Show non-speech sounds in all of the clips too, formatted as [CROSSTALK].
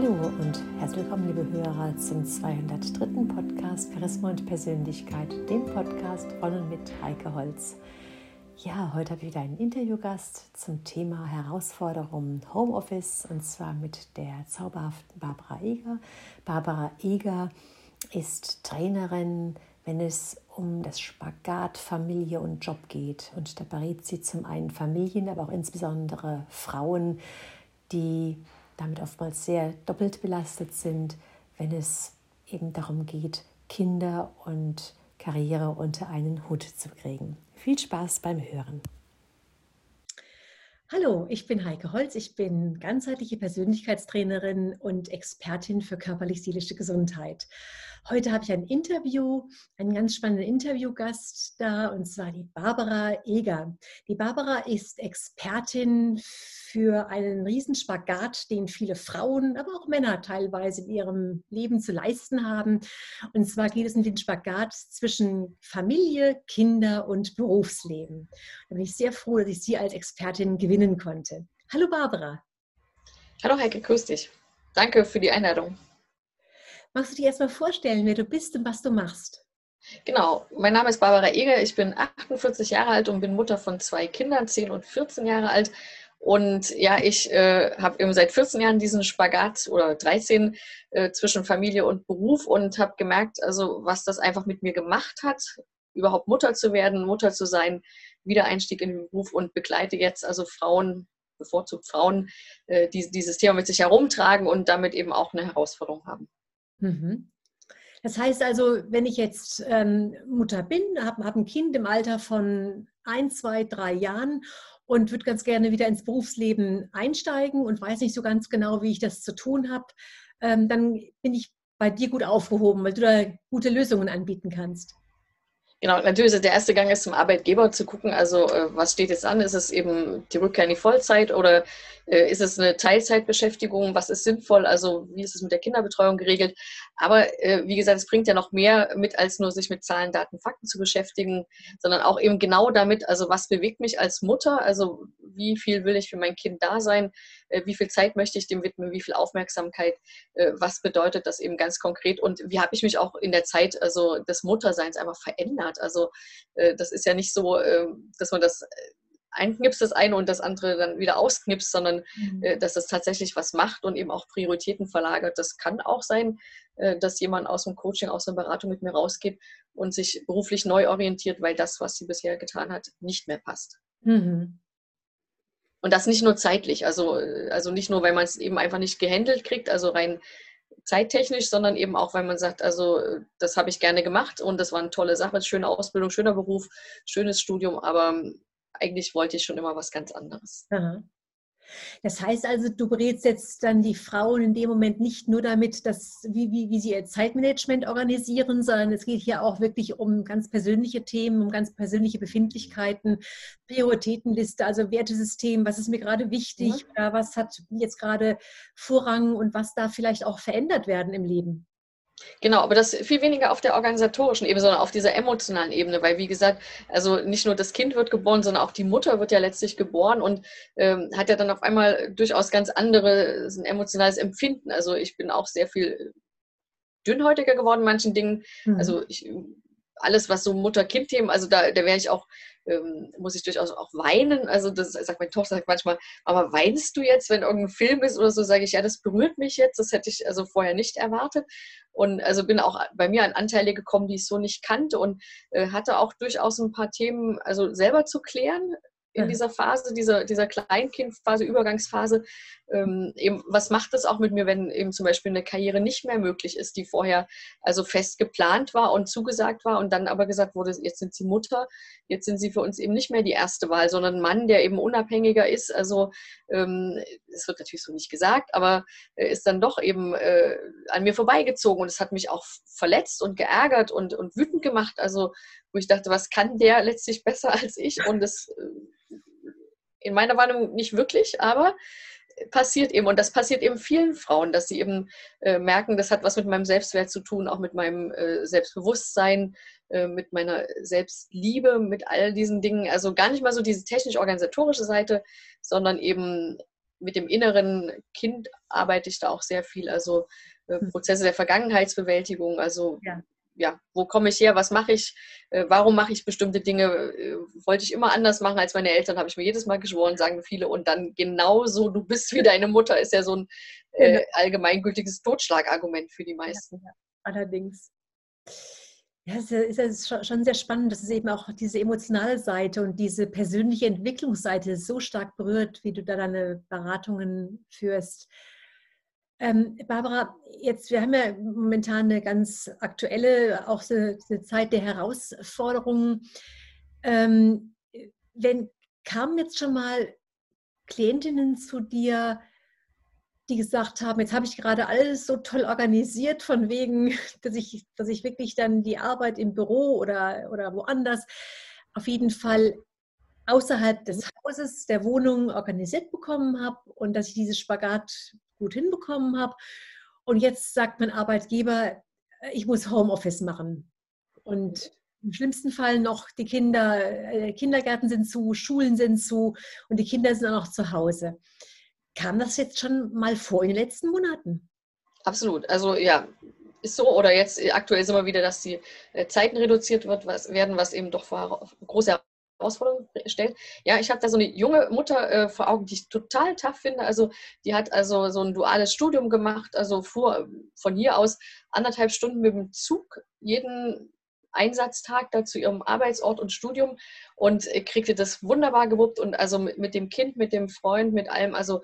Hallo und herzlich willkommen, liebe Hörer, zum 203. Podcast Charisma und Persönlichkeit, dem Podcast von und mit Heike Holz. Ja, heute habe ich wieder einen Interviewgast zum Thema Herausforderungen Homeoffice und zwar mit der zauberhaften Barbara Eger. Barbara Eger ist Trainerin, wenn es um das Spagat Familie und Job geht. Und da berät sie zum einen Familien, aber auch insbesondere Frauen, die damit oftmals sehr doppelt belastet sind, wenn es eben darum geht, Kinder und Karriere unter einen Hut zu kriegen. Viel Spaß beim Hören. Hallo, ich bin Heike Holz. Ich bin ganzheitliche Persönlichkeitstrainerin und Expertin für körperlich-seelische Gesundheit. Heute habe ich ein Interview, einen ganz spannenden Interviewgast da, und zwar die Barbara Eger. Die Barbara ist Expertin für einen Riesenspagat, den viele Frauen, aber auch Männer teilweise in ihrem Leben zu leisten haben. Und zwar geht es um den Spagat zwischen Familie, Kinder und Berufsleben. Da bin ich sehr froh, dass ich Sie als Expertin gewinnen konnte. Hallo Barbara. Hallo Heike, grüß dich. Danke für die Einladung. Magst du dir erstmal vorstellen, wer du bist und was du machst? Genau, mein Name ist Barbara Eger, ich bin 48 Jahre alt und bin Mutter von zwei Kindern, 10 und 14 Jahre alt. Und ja, ich äh, habe eben seit 14 Jahren diesen Spagat oder 13 äh, zwischen Familie und Beruf und habe gemerkt, also was das einfach mit mir gemacht hat, überhaupt Mutter zu werden, Mutter zu sein, Wiedereinstieg in den Beruf und begleite jetzt also Frauen, bevorzugt Frauen, äh, die dieses Thema mit sich herumtragen und damit eben auch eine Herausforderung haben. Mhm. Das heißt also, wenn ich jetzt ähm, Mutter bin, habe hab ein Kind im Alter von ein, zwei, drei Jahren und würde ganz gerne wieder ins Berufsleben einsteigen und weiß nicht so ganz genau, wie ich das zu tun habe, ähm, dann bin ich bei dir gut aufgehoben, weil du da gute Lösungen anbieten kannst. Genau, natürlich ist der erste Gang ist zum Arbeitgeber zu gucken, also äh, was steht jetzt an? Ist es eben die Rückkehr in die Vollzeit oder äh, ist es eine Teilzeitbeschäftigung? Was ist sinnvoll? Also wie ist es mit der Kinderbetreuung geregelt? Aber äh, wie gesagt, es bringt ja noch mehr mit, als nur sich mit Zahlen, Daten, Fakten zu beschäftigen, sondern auch eben genau damit, also was bewegt mich als Mutter? Also wie viel will ich für mein Kind da sein? Äh, wie viel Zeit möchte ich dem widmen? Wie viel Aufmerksamkeit? Äh, was bedeutet das eben ganz konkret? Und wie habe ich mich auch in der Zeit also des Mutterseins einfach verändert? Also äh, das ist ja nicht so, ähm, dass man das einknipst das eine und das andere dann wieder ausknipst, sondern mhm. äh, dass das tatsächlich was macht und eben auch Prioritäten verlagert. Das kann auch sein, äh, dass jemand aus dem Coaching, aus der Beratung mit mir rausgeht und sich beruflich neu orientiert, weil das, was sie bisher getan hat, nicht mehr passt. Mhm. Und das nicht nur zeitlich, also, äh, also nicht nur, weil man es eben einfach nicht gehandelt kriegt, also rein zeittechnisch, sondern eben auch, weil man sagt, also äh, das habe ich gerne gemacht und das war eine tolle Sache, schöne Ausbildung, schöner Beruf, schönes Studium, aber eigentlich wollte ich schon immer was ganz anderes. Aha. Das heißt also, du berätst jetzt dann die Frauen in dem Moment nicht nur damit, dass, wie, wie, wie sie ihr Zeitmanagement organisieren, sondern es geht hier auch wirklich um ganz persönliche Themen, um ganz persönliche Befindlichkeiten, Prioritätenliste, also Wertesystem, was ist mir gerade wichtig, ja. was hat jetzt gerade Vorrang und was darf vielleicht auch verändert werden im Leben. Genau, aber das viel weniger auf der organisatorischen Ebene, sondern auf dieser emotionalen Ebene, weil wie gesagt, also nicht nur das Kind wird geboren, sondern auch die Mutter wird ja letztlich geboren und ähm, hat ja dann auf einmal durchaus ganz andere, ein emotionales Empfinden. Also ich bin auch sehr viel dünnhäutiger geworden in manchen Dingen. Mhm. Also ich, alles, was so Mutter-Kind-Themen, also da, da wäre ich auch ähm, muss ich durchaus auch weinen. Also das sagt meine Tochter sagt manchmal, aber weinst du jetzt, wenn irgendein Film ist oder so, sage ich, ja, das berührt mich jetzt, das hätte ich also vorher nicht erwartet. Und also bin auch bei mir an Anteile gekommen, die ich so nicht kannte und äh, hatte auch durchaus ein paar Themen also selber zu klären in ja. dieser Phase, dieser, dieser Kleinkindphase, Übergangsphase, ähm, eben, was macht das auch mit mir, wenn eben zum Beispiel eine Karriere nicht mehr möglich ist, die vorher also fest geplant war und zugesagt war und dann aber gesagt wurde, jetzt sind Sie Mutter, jetzt sind Sie für uns eben nicht mehr die erste Wahl, sondern ein Mann, der eben unabhängiger ist. Also ähm, es wird natürlich so nicht gesagt, aber äh, ist dann doch eben äh, an mir vorbeigezogen und es hat mich auch verletzt und geärgert und, und wütend gemacht. Also wo ich dachte, was kann der letztlich besser als ich? Und das äh, in meiner Wahrnehmung nicht wirklich, aber passiert eben. Und das passiert eben vielen Frauen, dass sie eben äh, merken, das hat was mit meinem Selbstwert zu tun, auch mit meinem äh, Selbstbewusstsein, äh, mit meiner Selbstliebe, mit all diesen Dingen. Also gar nicht mal so diese technisch-organisatorische Seite, sondern eben mit dem inneren Kind arbeite ich da auch sehr viel. Also äh, hm. Prozesse der Vergangenheitsbewältigung, also ja. Ja wo komme ich her, was mache ich, äh, warum mache ich bestimmte Dinge, äh, wollte ich immer anders machen als meine Eltern, habe ich mir jedes Mal geschworen, sagen viele. Und dann genauso, du bist wie deine Mutter, ist ja so ein äh, genau. allgemeingültiges Totschlagargument für die meisten. Ja, allerdings. Ja, es ist ja schon sehr spannend, dass es eben auch diese emotionale Seite und diese persönliche Entwicklungsseite so stark berührt, wie du da deine Beratungen führst. Ähm, Barbara, jetzt, wir haben ja momentan eine ganz aktuelle, auch so eine Zeit der Herausforderungen. Ähm, wenn, kamen jetzt schon mal Klientinnen zu dir, die gesagt haben, jetzt habe ich gerade alles so toll organisiert, von wegen, [LAUGHS] dass ich, dass ich wirklich dann die Arbeit im Büro oder, oder woanders auf jeden Fall außerhalb des Hauses, der Wohnung organisiert bekommen habe und dass ich dieses Spagat gut hinbekommen habe. Und jetzt sagt mein Arbeitgeber, ich muss Homeoffice machen. Und im schlimmsten Fall noch die Kinder, äh, Kindergärten sind zu, Schulen sind zu und die Kinder sind auch noch zu Hause. Kam das jetzt schon mal vor in den letzten Monaten? Absolut. Also ja, ist so. Oder jetzt äh, aktuell ist immer wieder, dass die äh, Zeiten reduziert wird, was, werden, was eben doch vor große Herausforderungen stellt. Ja, ich habe da so eine junge Mutter äh, vor Augen, die ich total tough finde. Also die hat also so ein duales Studium gemacht, also fuhr von hier aus anderthalb Stunden mit dem Zug jeden Einsatztag da zu ihrem Arbeitsort und Studium und kriegte das wunderbar gewuppt und also mit, mit dem Kind, mit dem Freund, mit allem, also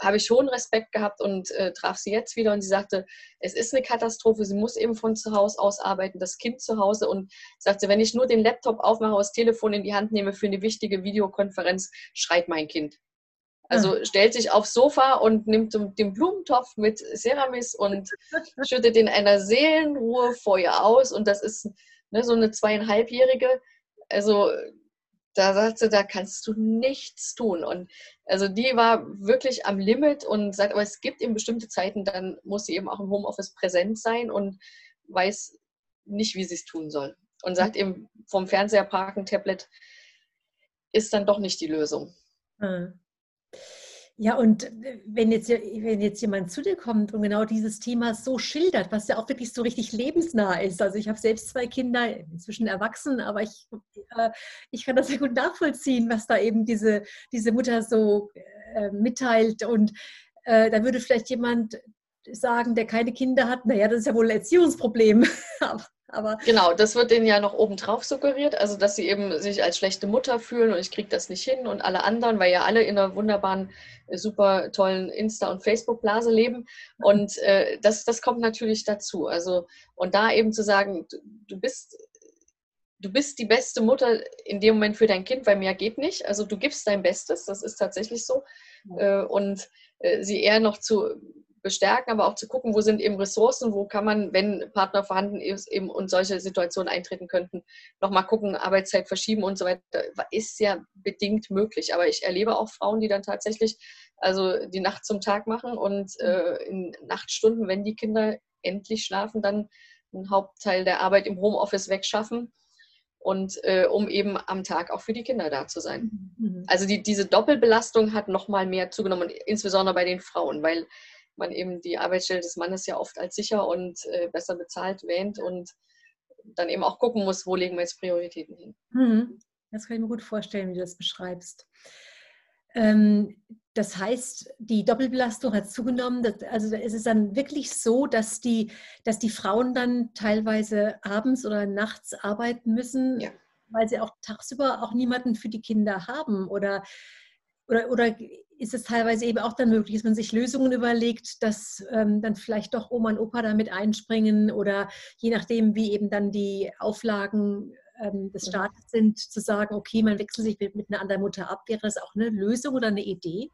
habe ich hohen Respekt gehabt und äh, traf sie jetzt wieder und sie sagte, es ist eine Katastrophe, sie muss eben von zu Hause aus arbeiten, das Kind zu Hause und sagte, wenn ich nur den Laptop aufmache, das Telefon in die Hand nehme für eine wichtige Videokonferenz, schreit mein Kind. Also stellt sich aufs Sofa und nimmt den Blumentopf mit Ceramis und [LAUGHS] schüttet in einer Seelenruhe vor ihr aus und das ist ne, so eine zweieinhalbjährige, also da sagt sie, da kannst du nichts tun. Und also die war wirklich am Limit und sagt, aber es gibt eben bestimmte Zeiten, dann muss sie eben auch im Homeoffice präsent sein und weiß nicht, wie sie es tun soll. Und sagt eben, vom Fernseher parken, Tablet ist dann doch nicht die Lösung. Mhm. Ja, und äh, wenn jetzt, wenn jetzt jemand zu dir kommt und genau dieses Thema so schildert, was ja auch wirklich so richtig lebensnah ist. Also ich habe selbst zwei Kinder, inzwischen erwachsen, aber ich, äh, ich kann das sehr gut nachvollziehen, was da eben diese, diese Mutter so äh, mitteilt. Und äh, da würde vielleicht jemand sagen, der keine Kinder hat, naja, das ist ja wohl ein Erziehungsproblem. [LAUGHS] Aber genau, das wird denen ja noch obendrauf suggeriert, also dass sie eben sich als schlechte Mutter fühlen und ich kriege das nicht hin und alle anderen, weil ja alle in einer wunderbaren, äh, super tollen Insta- und Facebook-Blase leben. Und äh, das, das kommt natürlich dazu. Also, und da eben zu sagen, du, du bist du bist die beste Mutter in dem Moment für dein Kind, weil mehr geht nicht. Also du gibst dein Bestes, das ist tatsächlich so. Äh, und äh, sie eher noch zu bestärken, aber auch zu gucken, wo sind eben Ressourcen, wo kann man, wenn Partner vorhanden ist eben und solche Situationen eintreten könnten, nochmal gucken, Arbeitszeit verschieben und so weiter, ist ja bedingt möglich. Aber ich erlebe auch Frauen, die dann tatsächlich also die Nacht zum Tag machen und äh, in Nachtstunden, wenn die Kinder endlich schlafen, dann einen Hauptteil der Arbeit im Homeoffice wegschaffen und äh, um eben am Tag auch für die Kinder da zu sein. Mhm. Also die, diese Doppelbelastung hat nochmal mehr zugenommen, insbesondere bei den Frauen, weil man eben die Arbeitsstelle des Mannes ja oft als sicher und äh, besser bezahlt wähnt und dann eben auch gucken muss, wo legen wir jetzt Prioritäten hin. Mhm. Das kann ich mir gut vorstellen, wie du das beschreibst. Ähm, das heißt, die Doppelbelastung hat zugenommen. Dass, also ist es dann wirklich so, dass die, dass die Frauen dann teilweise abends oder nachts arbeiten müssen, ja. weil sie auch tagsüber auch niemanden für die Kinder haben? Oder, oder, oder ist es teilweise eben auch dann möglich, dass man sich Lösungen überlegt, dass ähm, dann vielleicht doch Oma und Opa damit einspringen oder je nachdem, wie eben dann die Auflagen ähm, des Staates sind, zu sagen, okay, man wechselt sich mit, mit einer anderen Mutter ab. Wäre das auch eine Lösung oder eine Idee?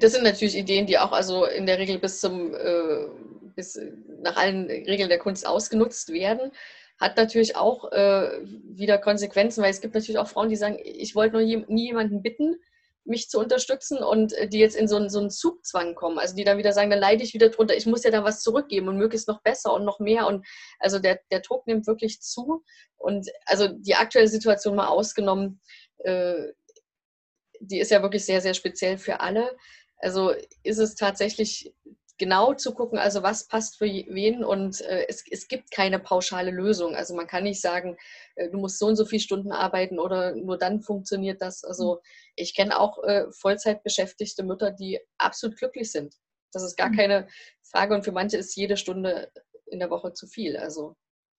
Das sind natürlich Ideen, die auch also in der Regel bis zum äh, bis nach allen Regeln der Kunst ausgenutzt werden. Hat natürlich auch äh, wieder Konsequenzen, weil es gibt natürlich auch Frauen, die sagen, ich wollte nur nie jemanden bitten, mich zu unterstützen und äh, die jetzt in so einen, so einen Zugzwang kommen. Also die dann wieder sagen, dann leide ich wieder drunter, ich muss ja da was zurückgeben und möglichst noch besser und noch mehr. Und also der, der Druck nimmt wirklich zu. Und also die aktuelle Situation mal ausgenommen, äh, die ist ja wirklich sehr, sehr speziell für alle. Also ist es tatsächlich genau zu gucken, also was passt für wen und äh, es, es gibt keine pauschale Lösung. Also man kann nicht sagen, äh, du musst so und so viele Stunden arbeiten oder nur dann funktioniert das. Also ich kenne auch äh, Vollzeit beschäftigte Mütter, die absolut glücklich sind. Das ist gar mhm. keine Frage und für manche ist jede Stunde in der Woche zu viel. Also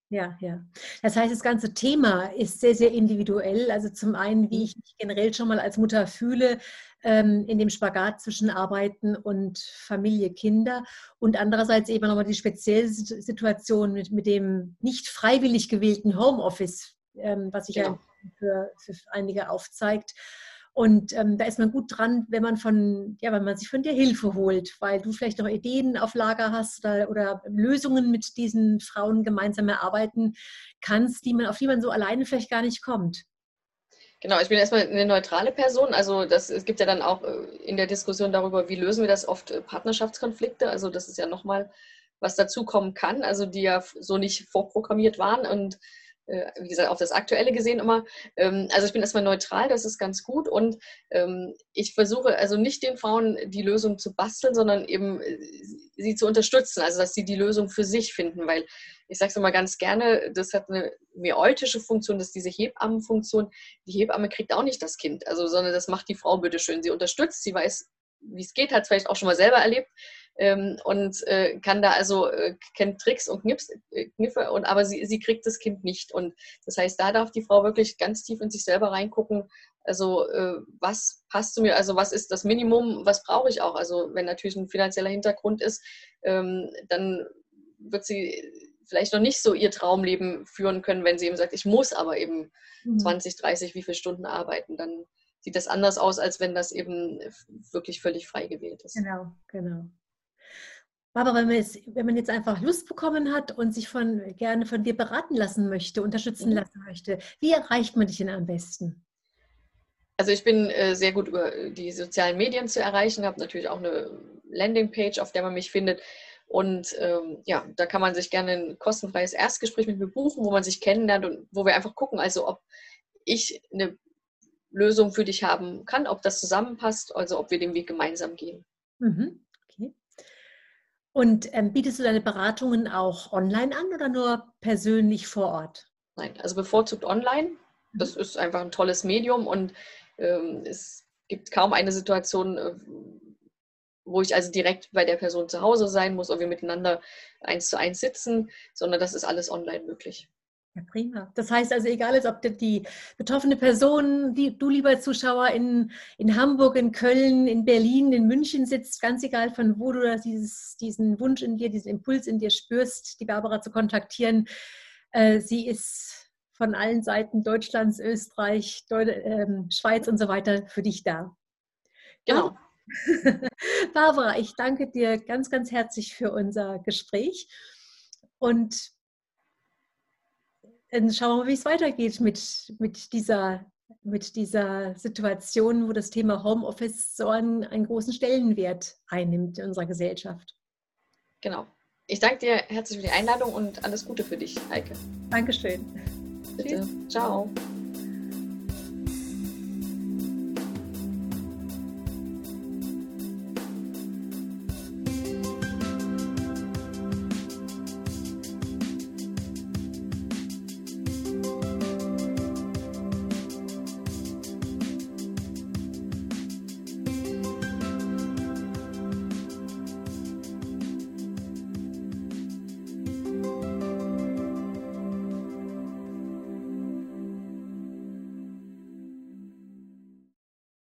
ja, ja. Das heißt, das ganze Thema ist sehr, sehr individuell. Also zum einen, wie mhm. ich mich generell schon mal als Mutter fühle, ähm, in dem Spagat zwischen Arbeiten und Familie, Kinder. Und andererseits eben nochmal die spezielle Situation mit, mit dem nicht freiwillig gewählten Homeoffice, ähm, was sich genau. ja für, für einige aufzeigt. Und ähm, da ist man gut dran, wenn man von, ja, wenn man sich von dir Hilfe holt, weil du vielleicht noch Ideen auf Lager hast oder, oder Lösungen mit diesen Frauen gemeinsam erarbeiten kannst, die man, auf die man so alleine vielleicht gar nicht kommt. Genau, ich bin erstmal eine neutrale Person. Also das, es gibt ja dann auch äh, in der Diskussion darüber, wie lösen wir das oft äh, Partnerschaftskonflikte. Also das ist ja nochmal, was dazukommen kann, also die ja so nicht vorprogrammiert waren. Und wie gesagt, auf das Aktuelle gesehen immer. Ähm, also ich bin erstmal neutral, das ist ganz gut. Und ähm, ich versuche also nicht den Frauen die Lösung zu basteln, sondern eben äh, sie zu unterstützen, also dass sie die Lösung für sich finden, weil ich sage es immer ganz gerne, das hat eine meotische Funktion, das ist diese Hebammenfunktion. Die Hebamme kriegt auch nicht das Kind, also sondern das macht die Frau bitteschön. Sie unterstützt, sie weiß, wie es geht, hat es vielleicht auch schon mal selber erlebt ähm, und äh, kann da also, äh, kennt Tricks und Knips, äh, Kniffe, und, aber sie, sie kriegt das Kind nicht. Und das heißt, da darf die Frau wirklich ganz tief in sich selber reingucken. Also, äh, was passt zu mir? Also, was ist das Minimum? Was brauche ich auch? Also, wenn natürlich ein finanzieller Hintergrund ist, ähm, dann wird sie vielleicht noch nicht so ihr Traumleben führen können, wenn sie eben sagt, ich muss aber eben mhm. 20, 30, wie viele Stunden arbeiten. Dann sieht das anders aus, als wenn das eben wirklich völlig frei gewählt ist. Genau, genau. Aber wenn man, jetzt, wenn man jetzt einfach Lust bekommen hat und sich von, gerne von dir beraten lassen möchte, unterstützen mhm. lassen möchte, wie erreicht man dich denn am besten? Also ich bin äh, sehr gut über die sozialen Medien zu erreichen, habe natürlich auch eine Landingpage, auf der man mich findet. Und ähm, ja, da kann man sich gerne ein kostenfreies Erstgespräch mit mir buchen, wo man sich kennenlernt und wo wir einfach gucken, also ob ich eine Lösung für dich haben kann, ob das zusammenpasst, also ob wir den Weg gemeinsam gehen. Mhm. Und ähm, bietest du deine Beratungen auch online an oder nur persönlich vor Ort? Nein, also bevorzugt online. Das mhm. ist einfach ein tolles Medium und ähm, es gibt kaum eine Situation, äh, wo ich also direkt bei der Person zu Hause sein muss oder wir miteinander eins zu eins sitzen, sondern das ist alles online möglich. Ja, prima. Das heißt also, egal ist, ob die betroffene Person, die du lieber Zuschauer in, in Hamburg, in Köln, in Berlin, in München sitzt, ganz egal von wo du dieses, diesen Wunsch in dir, diesen Impuls in dir spürst, die Barbara zu kontaktieren. Äh, sie ist von allen Seiten Deutschlands, Österreich, Deut äh, Schweiz und so weiter für dich da. Genau. [LAUGHS] Barbara, ich danke dir ganz, ganz herzlich für unser Gespräch und dann schauen wir mal, wie es weitergeht mit, mit, dieser, mit dieser Situation, wo das Thema Homeoffice so einen, einen großen Stellenwert einnimmt in unserer Gesellschaft. Genau. Ich danke dir herzlich für die Einladung und alles Gute für dich, Heike. Dankeschön. Bitte. Tschüss. Ciao.